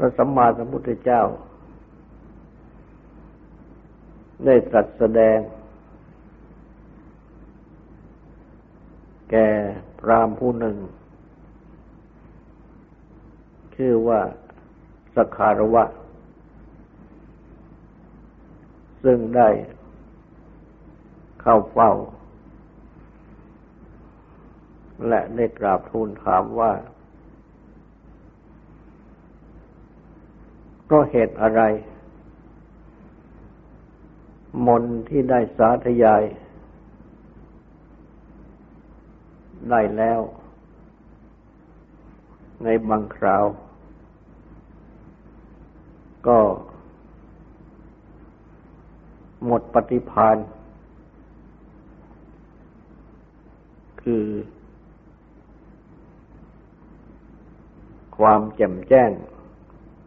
ระสัมมาสัมพุทธเจ้า ได้ตรัสแสดง แก่พรามผู้หนึ่ง ชื่อว่าสคารวะ ซึ่งได้เข้าเฝ้า และได้กราบทูลถามว่า เพราะเหตุอะไร มนที่ได้สาธยาย ได้แล้ว ในบางคราว ก็หมดปฏิพานคือ ความแจ่มแจ้ง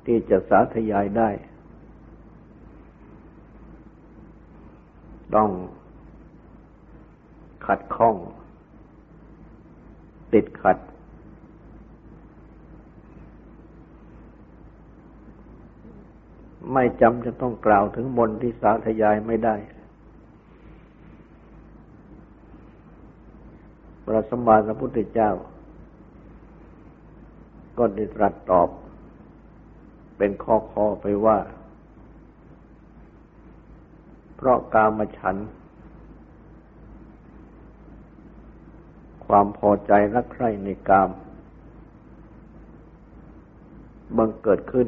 ที่จะสาธยายได้ ต้องขัดข้อง ติดขัด ไม่จำจะต้องกล่าวถึงมนที่สาธยายไม่ได้พระสมมาสัมพุทธเจ้า ก็ได้ตรัสตอบ เป็นข้อคอไปว่า เพราะกามฉัน ความพอใจรักใคร่ในกาม บังเกิดขึ้น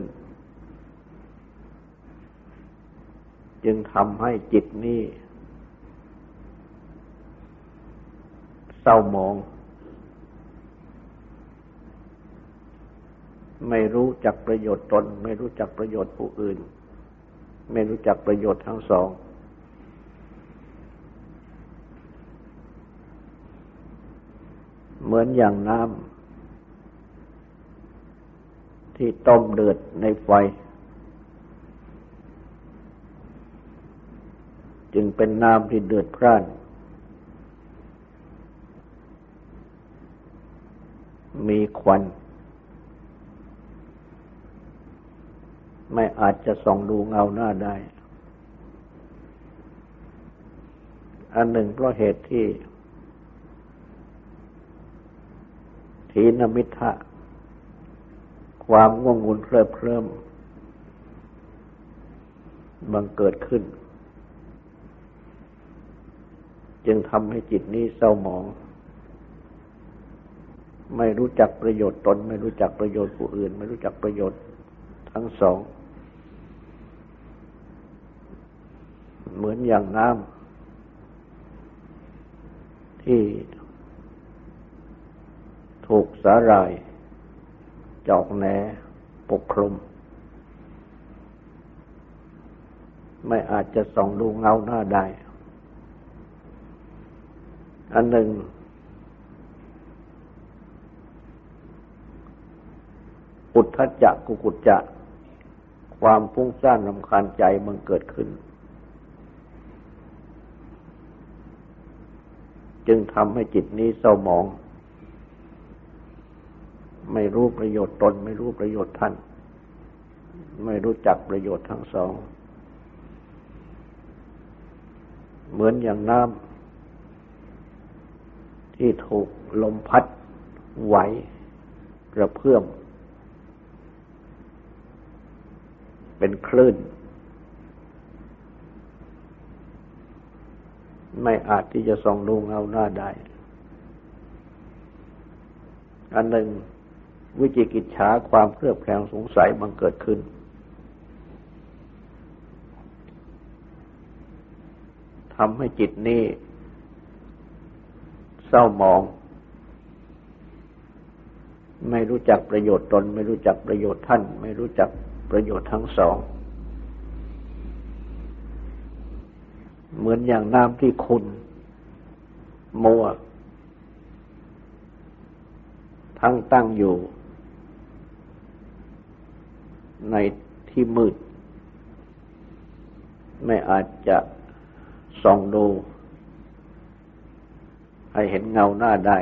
จึงทำให้จิตนี้เศร้าหมอง ไม่รู้จักประโยชน์ตน ไม่รู้จักประโยชน์ผู้อื่น ไม่รู้จักประโยชน์ทั้งสอง เหมือนอย่างน้ำที่ต้มเดือดในไฟ จึงเป็นน้ำที่เดือดพร่านมีควัน ไม่อาจจะส่องดูเงาหน้าได้ อันหนึ่งเพราะเหตุที่ทีนมิทะความง่วงงุนเคลิบเคลิ้มบังเกิดขึ้น จึงทำให้จิตนี้เศร้าหมอง ไม่รู้จักประโยชน์ตน ไม่รู้จักประโยชน์ผู้อื่น ไม่รู้จักประโยชน์ ทั้งสอง เหมือนอย่างน้ำที่ถูกสาหร่ายจอกแหนปกคลุม ไม่อาจจะส่องดูเงาหน้าได้ อันหนึ่ง อุทธจักกุกุจจะ ความฟุ้งซ่านรำคาญใจมันเกิดขึ้น จึงทำให้จิตนี้เศร้าหมอง ไม่รู้ประโยชน์ตน ไม่รู้ประโยชน์ท่าน ไม่รู้จักประโยชน์ทั้งสอง เหมือนอย่างน้ำที่ถูกลมพัดไหวกระเพื่อม เป็นคลื่น ไม่อาจที่จะส่องดูเงาหน้าได้ อันหนึ่งวิจิกิจฉาความเครือบแคลงสงสัยบังเกิดขึ้น ทำให้จิตนี้ เศร้ามอง ไม่รู้จักประโยชน์ตน ไม่รู้จักประโยชน์ท่าน ไม่รู้จัก ประโยชน์ทั้งสอง เหมือนอย่างน้ำที่คุณมัวทั้งตั้งอยู่ ในที่มืด ไม่อาจจะส่องดู ให้เห็นเงาหน้าได้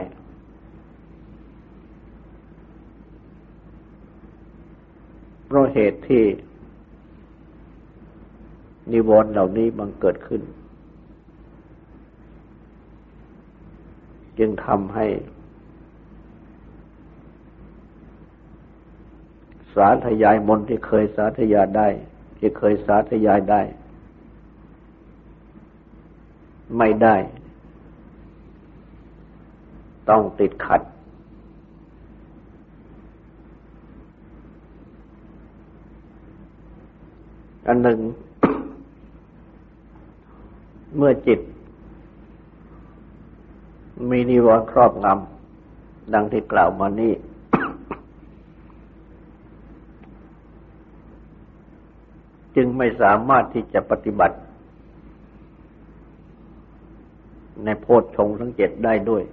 เพ ราะเหตุที่นิวรณ์เหล่านี้บังเกิดขึ้น จึงทำให้ สาธยายมนที่เคยสาธยายได้ ที่เคยสาธยายได้ ไม่ได้ ต้องติดขัด อันหนึ่ง เมื่อจิต มีนิวรณ์ครอบงำดังที่กล่าวมานี้จึงไม่สามารถที่จะปฏิบัติ ในโพชฌงทั้งเจ็ดได้ด้วย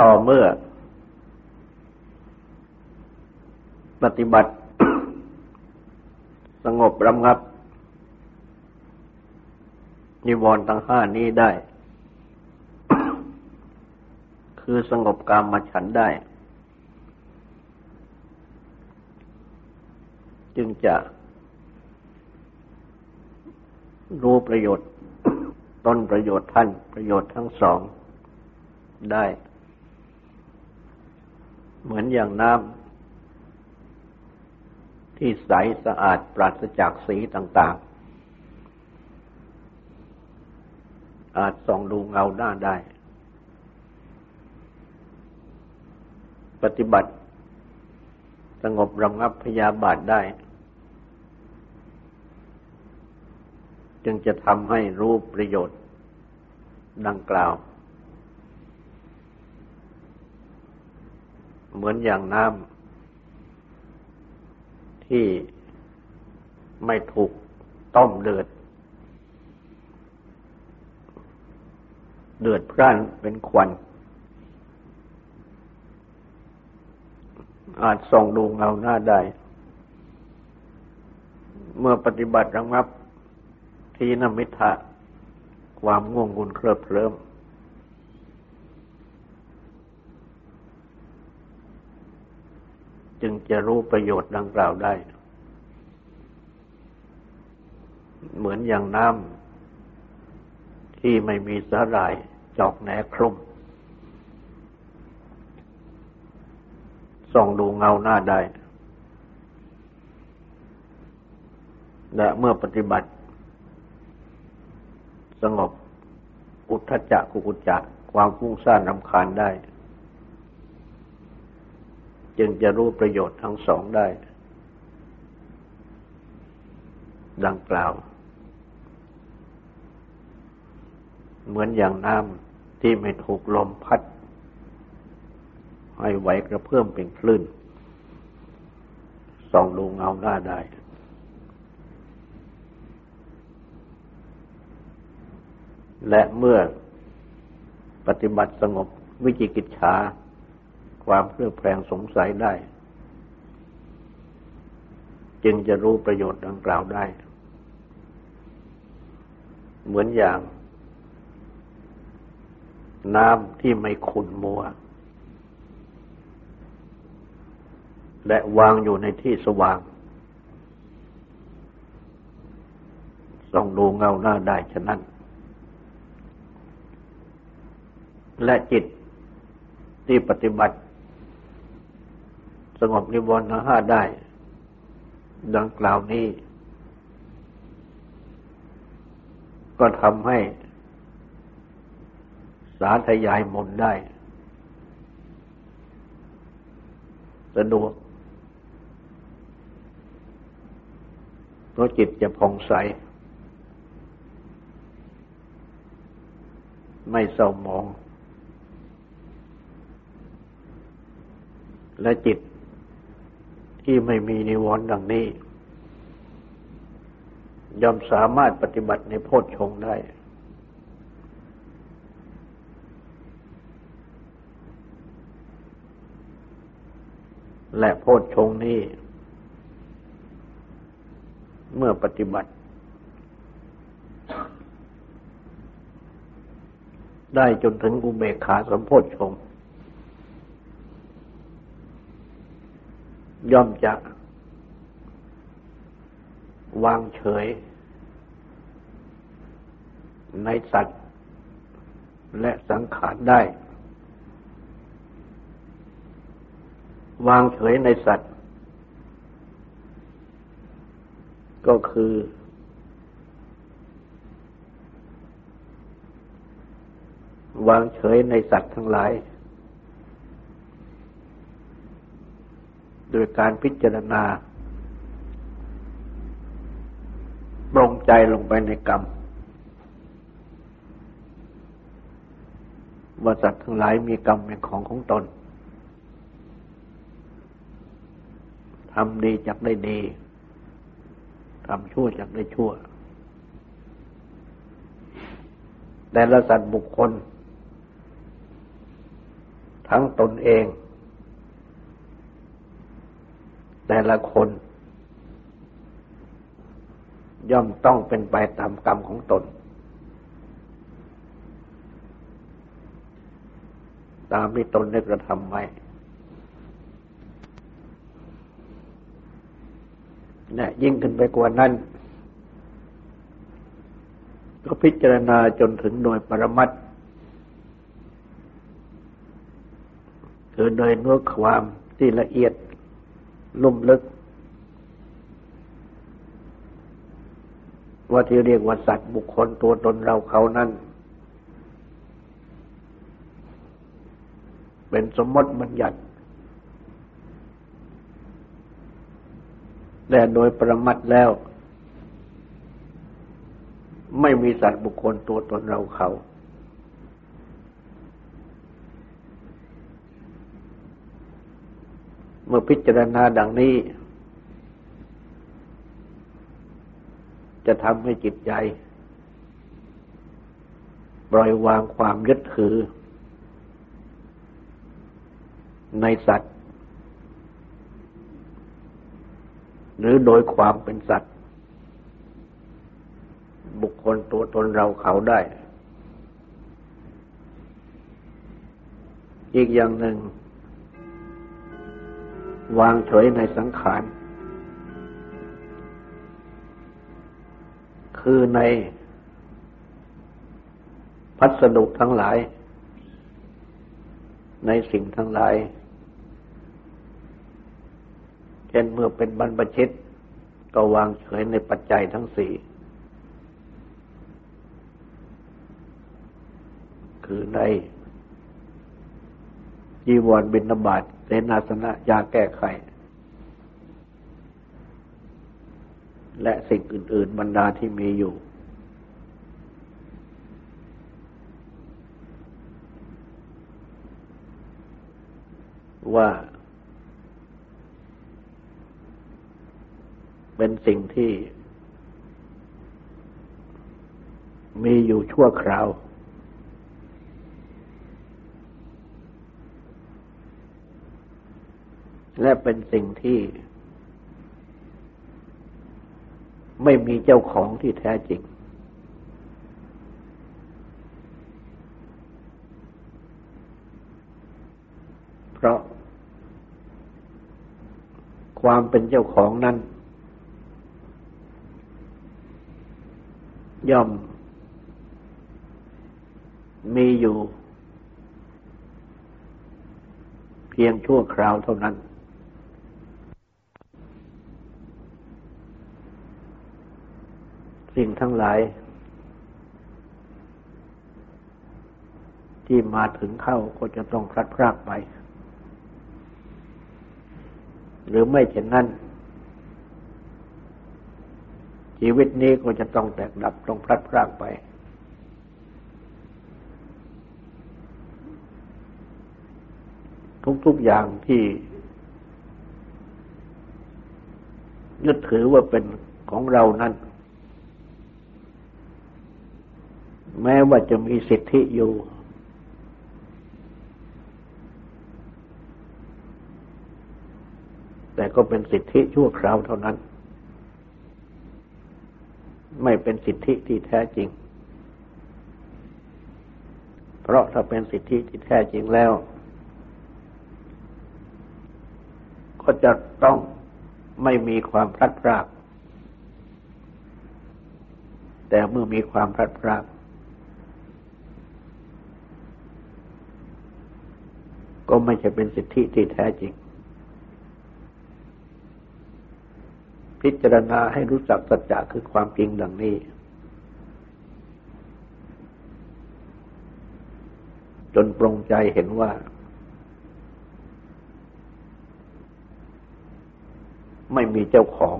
ต่อเมื่อ ปฏิบัติ สงบรำงับ นิวรณ์ทั้งห้านี้ได้ คือสงบกามมาฉันได้ จึงจะรู้ประโยชน์ต้นประโยชน์ท่านประโยชน์ทั้งสองได้ เหมือนอย่างน้ำ ที่ใสสะอาดปราศจากสีต่างๆ อาจส่องดูเงาหน้าได้ ปฏิบัติ สงบระงับพยาบาทได้ จึงจะทำให้รู้ประโยชน์ดังกล่าว เหมือนอย่างน้ำ ที่ไม่ถูกต้มเดือด เดือดพร่านเป็นควัน อาจส่องดูเงาหน้าได้ เมื่อปฏิบัติระงับทีนมิทะความง่วง ngu นเคลิบเคลิ้ม จึงจะรู้ประโยชน์ดังกล่าวได้ เหมือนอย่างน้ำที่ไม่มีสาหร่ายจอกแหนคลุมส่องดูเงาหน้าได้ และเมื่อปฏิบัติ สงบอุทธจักกุกุจักความฟุ้งซ่านรำคาญได้ จึงจะรู้ประโยชน์ทั้งสองได้ ดังกล่าว เหมือนอย่างน้ำที่ไม่ถูกลมพัด ให้ไหวกระเพื่อมเป็นคลื่นส่องดูเงาหน้าได้และเมื่อปฏิบัติสงบวิจิกิจฉา ความเครือบแคลงสงสัยได้ จึงจะรู้ประโยชน์ดังกล่าวได้ เหมือนอย่าง น้ำที่ไม่ขุ่นมัว และวางอยู่ในที่สว่างส่องดูเงาหน้าได้ฉะนั้น และจิตที่ปฏิบัติ งบนิวรณ์ห้าได้ ดังกล่าวนี้ ก็ทำให้ สาธยายมนได้ สะดวกเพราะจิตจะผ่องใส ไม่เศร้าหมอง และจิต ที่ไม่มีนิวรณ์ดังนี้ย่อมสามารถปฏิบัติในโพชฌงได้ และโพชฌงนี้ เมื่อปฏิบัติ ได้จนถึงอุเบกขาสัมโพธชง ย่อมจะ วางเฉย ในสัตว์ และสังขารได้ วางเฉยในสัตว์ ก็คือ วางเฉยในสัตว์ทั้งหลาย โดยการพิจารณาปรงใจลงไปในกรรม ว่าสัตว์ทั้งหลายมีกรรมเป็นของของตนทำดีจักได้ดีทำชั่วจากได้ชั่ว แต่ละสัตว์บุคคล ทั้งตนเอง แต่ละคน ย่อมต้องเป็นไปตามกรรมของตน ตามที่ตนได้กระทำไว้นะยิ่งขึ้นไปกว่านั้น ก็พิจารณาจนถึงโดยปรมัตคือโดยเนื้อความที่ละเอียด ลุ่มลึก ว่าที่เรียกว่าสัตว์บุคคลตัวตนเราเขานั้น เป็นสมมติบัญญัติแต่โดยประมัดแล้ว ไม่มีสัตว์บุคคลตัวตนเราเขา มื่อพิจารณาดังนี้ จะทำให้จิตใจ ปล่อยวางความยึดถือ ในสัตว์ หรือโดยความเป็นสัตว์ บุคคลตัวตนเราเขาได้ อีกอย่างหนึ่ง วางเฉยในสังขาร คือในพัสดุทั้งหลาย ในสิ่งทั้งหลาย เช่นเมื่อเป็นบรรพชิต ก็วางเฉยในปัจจัยทั้งสี่ คือใน จีวรบินบาตเสนาสนะยาแก้ไข และสิ่งอื่น ๆ บรรดาที่มีอยู่ ว่า เป็นสิ่งที่ มีอยู่ชั่วคราว และเป็นสิ่งที่ ไม่มีเจ้าของที่แท้จริง เพราะ ความเป็นเจ้าของนั้น ย่อม มีอยู่ เพียงชั่วคราวเท่านั้น สิ่งทั้งหลาย ที่มาถึงเข้าก็จะต้องพลัดพรากไป หรือไม่เช่นนั้น ชีวิตนี้ก็จะต้องแตกดับต้องพลัดพรากไป ทุกๆอย่างที่ยึดถือว่าเป็นของเรานั้น แม้ว่าจะมีสิทธิอยู่ แต่ก็เป็นสิทธิชั่วคราวเท่านั้น ไม่เป็นสิทธิที่แท้จริง เพราะถ้าเป็นสิทธิที่แท้จริงแล้ว ก็จะต้องไม่มีความพลัดพราก แต่เมื่อมีความพลัดพราก ก็ไม่ใช่เป็นสิทธิที่แท้จริง พิจารณาให้รู้จักสัจจะคือความจริงดังนี้ จนปรงใจเห็นว่า ไม่มีเจ้าของ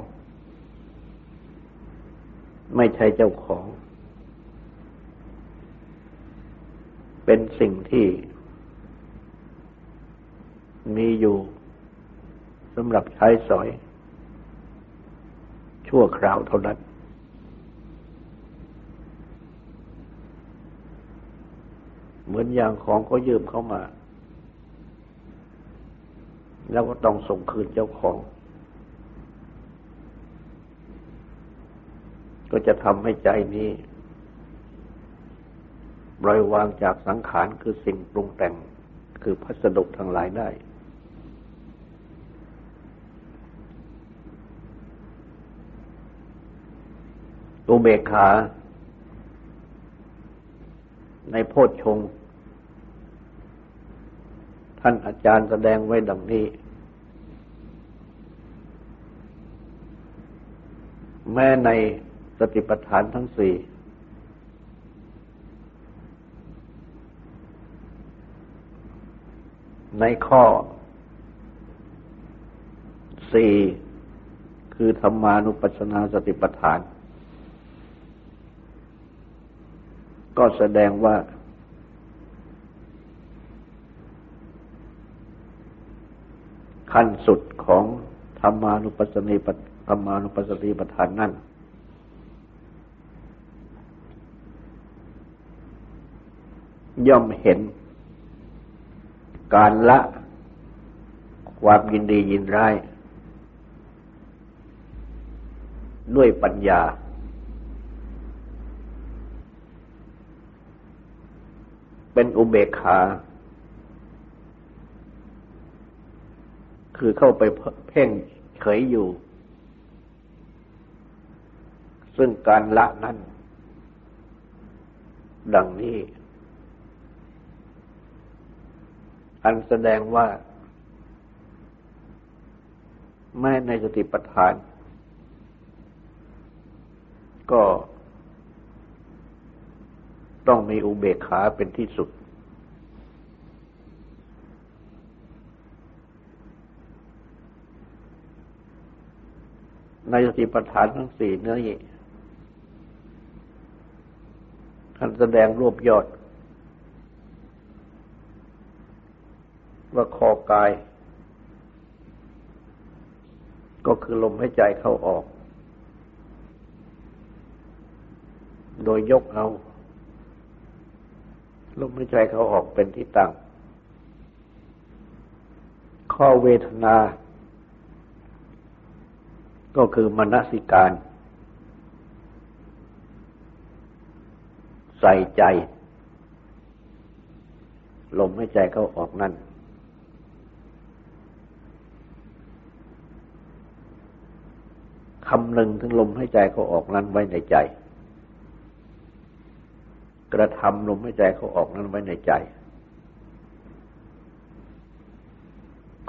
ไม่ใช่เจ้าของ เป็นสิ่งที่ มีอยู่สำหรับใช้สอย ชั่วคราวเท่านั้น เหมือนอย่างของก็ยืมเข้ามา แล้วก็ต้องส่งคืนเจ้าของ ก็จะทำให้ใจนี้ปล่อยวางจากสังขารคือสิ่งปรุงแต่งคือพัสดุทั้งหลายได้ ตัวเบกขา ในโพชฌงท่านอาจารย์แสดงไว้ดังนี้ แม้ในสติปัฏฐานทั้งสี่ในข้อสี่คือธรรมานุปัสสนาสติปัฏฐาน ก็แสดงว่า ขั้นสุดของธรรมานุปัสสนีธรรมานุปัสสนีปัฏฐานนั่นย่อมเห็น การละความยินดียินร้าย ด้วยปัญญา เป็นอุเบกขา คือเข้าไปเพ่งเฉยอยู่ ซึ่งการละนั้น ดังนี้ อันแสดงว่า แม้ในสติปัฏฐาน ก็ ต้องมีอุเบกขาเป็นที่สุด ในสติปัฏฐานทั้งสี่เนื้อนี้ท่านแสดงรวบยอด ว่าคอกาย ก็คือลมหายใจเข้าออก โดยยกเอา ลมหายใจเขาออกเป็นที่ตั้ง ข้อเวทนา ก็คือมนสิการ ใส่ใจ ลมหายใจเขาออกนั่น คำหนึ่งถึงลมหายใจเขาออกนั้นไว้ในใจ กระทำลมหายใจเขาออกนั้นไว้ในใจ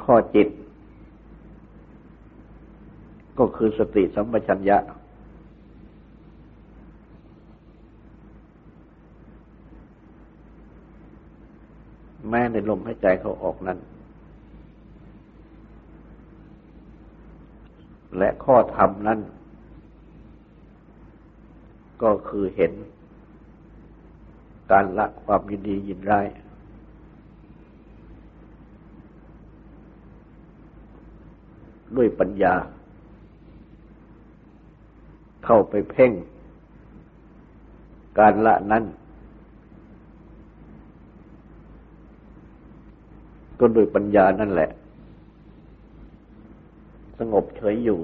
ข้อจิต ก็คือสติสัมปชัญญะ แม้ในลมหายใจเขาออกนั้น และข้อธรรมนั้น ก็คือเห็น การละความยินดียินร้าย ด้วยปัญญา เข้าไปเพ่ง การละนั้นก็โดยปัญญานั่นแหละ สงบเฉยอยู่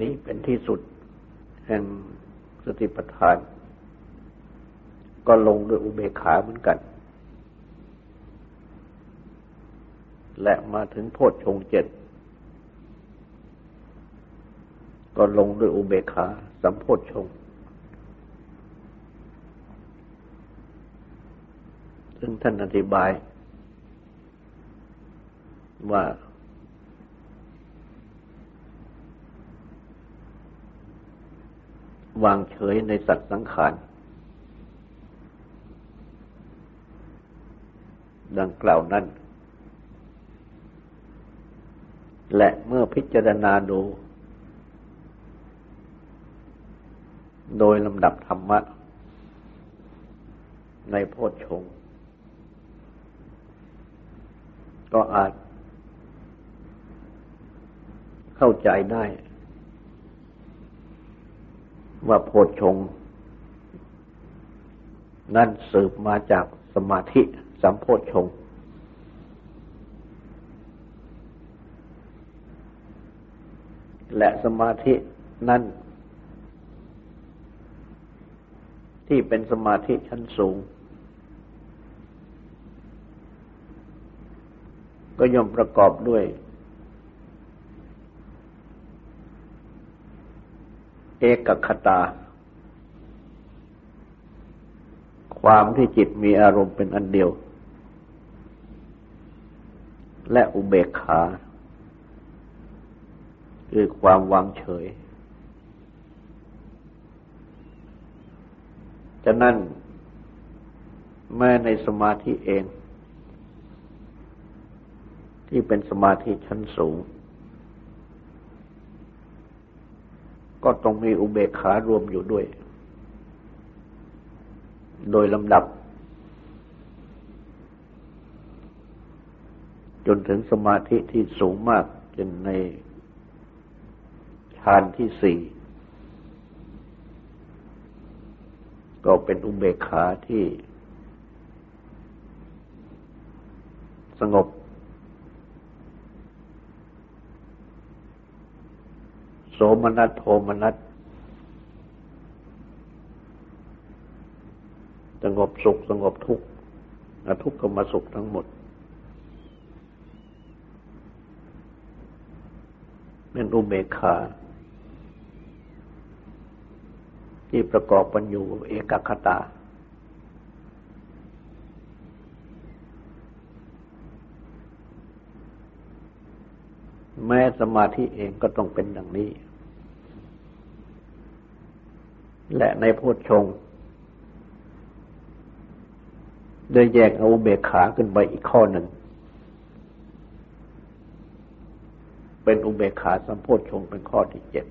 นี้เป็นที่สุดแห่ง ติปัฏฐาน ก็ลงด้วยอุเบกขาเหมือนกัน และมาถึงโพชฌงเจ็ดก็ลงด้วยอุเบกขาสัมโพชฌงซึ่งท่านอธิบายว่า วางเฉยในสัตว์สังขาร ดังกล่าวนั้น และเมื่อพิจารณาดู โดยลำดับธรรมะ ในโพชฌงก็อาจเข้าใจได้ ว่าโพชฌงนั่นสืบมาจากสมาธิสัมโพชฌงและสมาธินั่นที่เป็นสมาธิชั้นสูง ก็ย่อมประกอบด้วย เอกคตา ความที่จิตมีอารมณ์เป็นอันเดียว และอุเบกขา คือความวางเฉยจะนั่นแม้ในสมาธิเอง ที่เป็นสมาธิชั้นสูง ก็ต้องมีอุเบกขารวมอยู่ด้วย โดยลำดับ จนถึงสมาธิที่สูงมากจนในฌานที่สี่ก็เป็นอุเบกขาที่สงบส มนัตโทมนัตสงบสุขสงบทุกข์ทุกข์ก็มาสุขทั้งหมดเป็นอุเบกขาที่ประกอบปัญญูเอกคตา แม้สมาธิเองก็ต้องเป็นอย่างนี้ และในโพชฌงได้แยกเอาเบกขาขึ้นไปอีกข้อหนึ่ง เป็นอุเบกขาสัมโพชฌงเป็นข้อที่เจ็ด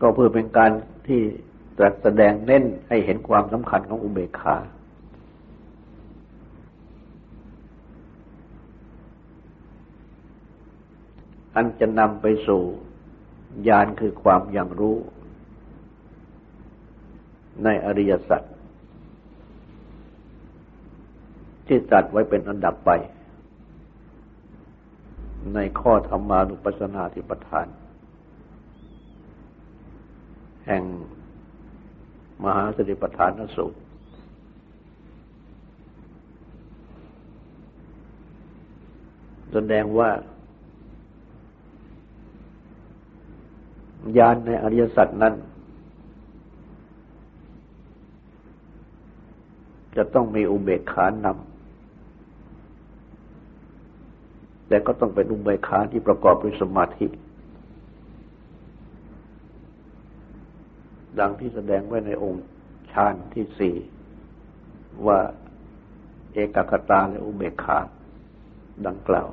ก็เพื่อเป็นการที่ตรัสแสดงเน้นให้เห็นความสำคัญของอุเบกขา อันจะนำไปสู่ ญาณคือความอย่างรู้ ในอริยสัจที่จัดไว้เป็นอันดับไป ในข้อธรรมานุปัสสนาธิปทาน แห่งมหาสติปัฏฐานสูตรแสดงว่า ญาณในอริยสัจนั้น จะต้องมีอุเบกขานำแต่ก็ต้องเป็นอุเบกขาที่ประกอบด้วยสมาธิ ดังที่แสดงไว้ในองค์ฌานที่สี่ว่าเอกคตาและอุเบกขาดังกล่าว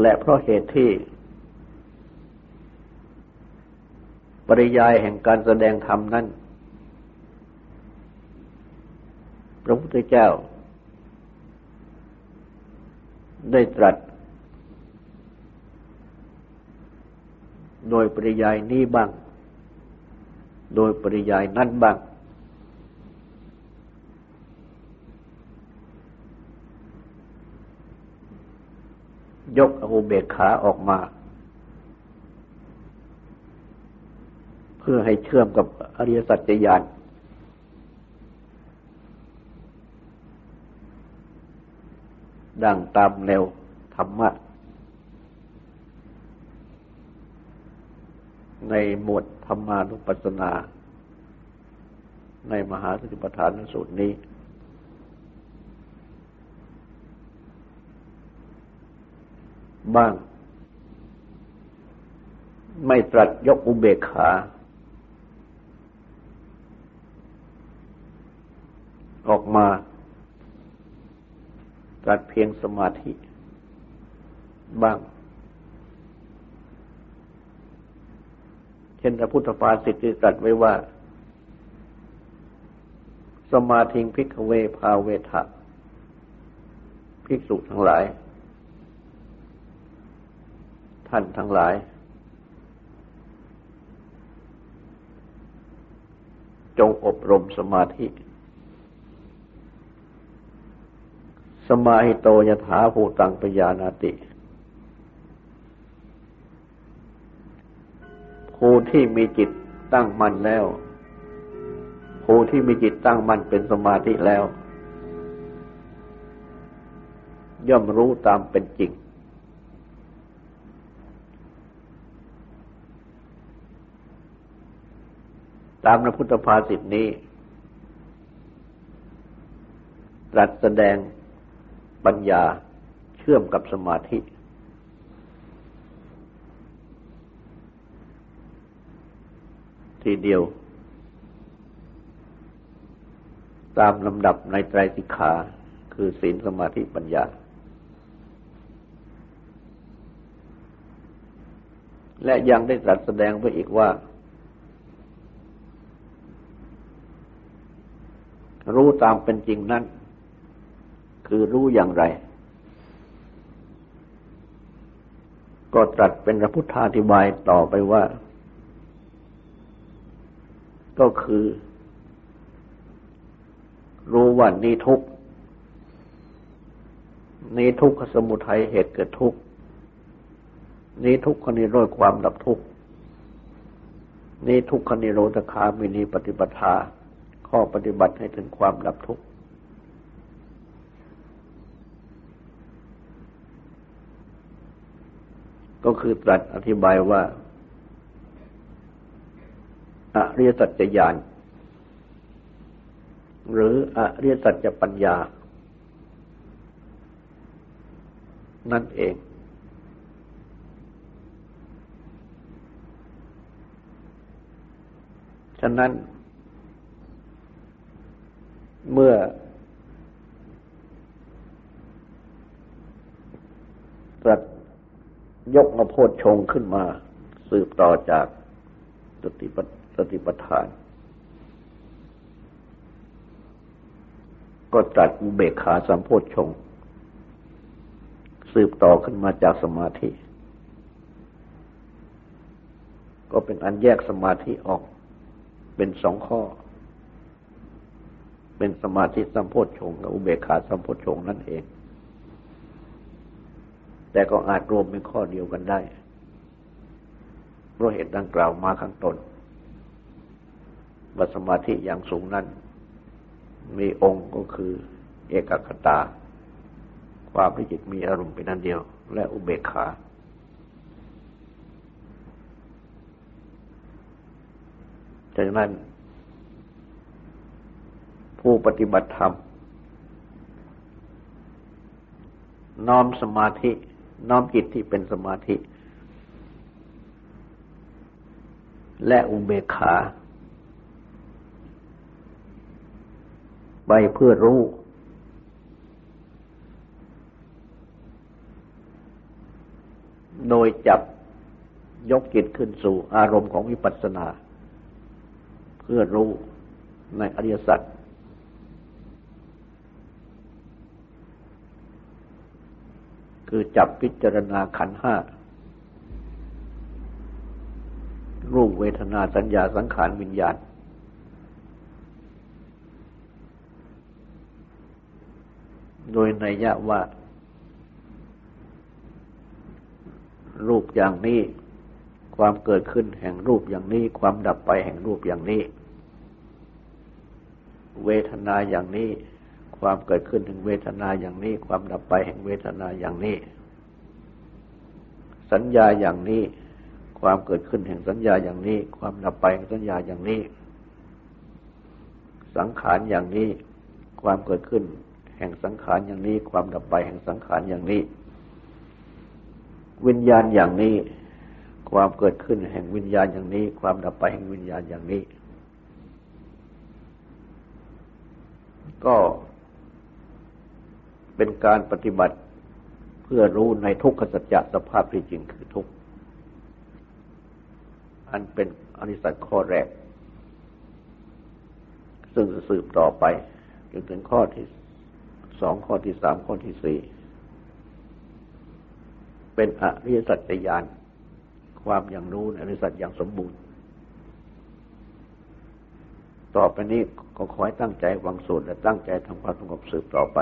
และเพราะเหตุที่ ปริยายแห่งการแสดงธรรมนั้น พระพุทธเจ้า ได้ตรัส โดยปริยายนี้บ้าง โดยปริยายนั้นบ้าง ยกอุเบกขาออกมา เพื่อให้เชื่อมกับอริยสัจจญาณดังตามแนวธรรมะ ในหมวดธรรมานุปัสสนา ในมหาสติปัฏฐานสูตรนี้ บ้าง ไม่ตรัสยกอุเบกขา ออกมา ตรัสเพียงสมาธิ บ้าง เช่นพระพุทธภาษิตที่ตรัสไว้ว่า สมาธิงพิกเวพาเวทะภิกษุทั้งหลาย ท่านทั้งหลาย จงอบรมสมาธิ สมาหิโตยถาภูตังปยานาติ ผู้ที่มีจิตตั้งมั่นแล้ว ผู้ที่มีจิตตั้งมั่นเป็นสมาธิแล้ว ย่อมรู้ตามเป็นจริง ตามพระพุทธภาษิตนี้ ตรัสแสดงปัญญาเชื่อมกับสมาธิ ทีเดียว ตามลำดับในไตรสิกขาคือศีลสมาธิปัญญา และยังได้ตรัสแสดงไว้อีกว่า รู้ตามเป็นจริงนั้น คือรู้อย่างไร ก็ตรัสเป็นพระพุทธาธิบายต่อไปว่า ก็คือ รู้ว่านี้ทุกนี้ทุกขสมุทัยเหตุเกิดทุกนี้ทุกขนิโรธความดับทุกนี้ทุกขนิโรธคามินีปฏิปทา ข้อปฏิบัติให้ถึงความดับทุกข์ ก็คือตรัสอธิบายว่าอริยสัจญาณหรืออริยสัจปัญญา นั่นเอง ฉะนั้น เมื่อตรัสยกมาโพดชงขึ้นมา สืบต่อจากสติปัสติปัฏฐาน ก็ตัดอุเบกขาสัมโพชฌงสืบต่อขึ้นมาจากสมาธิ ก็เป็นอันแยกสมาธิออกเป็นสองข้อ เป็นสมาธิสัมโพชฌงกับอุเบกขาสัมโพชฌงนั่นเอง แต่ก็อาจรวมเป็นข้อเดียวกันได้ เพราะเหตุดังกล่าวมาข้างต้นว่าสมาธิอย่างสูงนั้น มีองค์ก็คือ เอกคตา ความที่จิตมีอารมณ์เป็นอันเดียว และอุเบกขาจากนั้น ผู้ปฏิบัติธรรม น้อมสมาธิ น้อมจิตที่เป็นสมาธิ และอุเบกขา ไปเพื่อรู้ โดยจับยกจิตขึ้นสู่อารมณ์ของวิปัสสนา เพื่อรู้ในอริยสัจ คือจับพิจารณาขันห้ารูปเวทนาสัญญาสังขารวิญญาณ โดยในยะว่า รูปอย่างนี้ ความเกิดขึ้นแห่งรูปอย่างนี้ ความดับไปแห่งรูปอย่างนี้ เวทนาอย่างนี้ ความเกิดขึ้นแห่งเวทนาอย่างนี้ ความดับไปแห่งเวทนาอย่างนี้ สัญญาอย่างนี้ ความเกิดขึ้นแห่งสัญญาอย่างนี้ ความดับไปแห่งสัญญาอย่างนี้ สังขารอย่างนี้ ความเกิดขึ้น แห่งสังขารอย่างนี้ ความดับไปแห่งสังขารอย่างนี้ วิญญาณอย่างนี้ ความเกิดขึ้นแห่งวิญญาณอย่างนี้ ความดับไปแห่งวิญญาณอย่างนี้ ก็ เป็นการปฏิบัติเพื่อรู้ในทุกขสัจจะสภาพที่จริงคือทุกข์อันเป็นอนิสัตข้อแรก ซึ่งสืบต่อไปจนถึงข้อที่สองข้อที่สามข้อที่สี่เป็นอริยสัจญาณความอย่างรู้ในอริสัตอย่างสมบูรณ์ ต่อไปนี้ก็ขอให้ตั้งใจวังสูตรและตั้งใจทำความสงบสืบต่อไป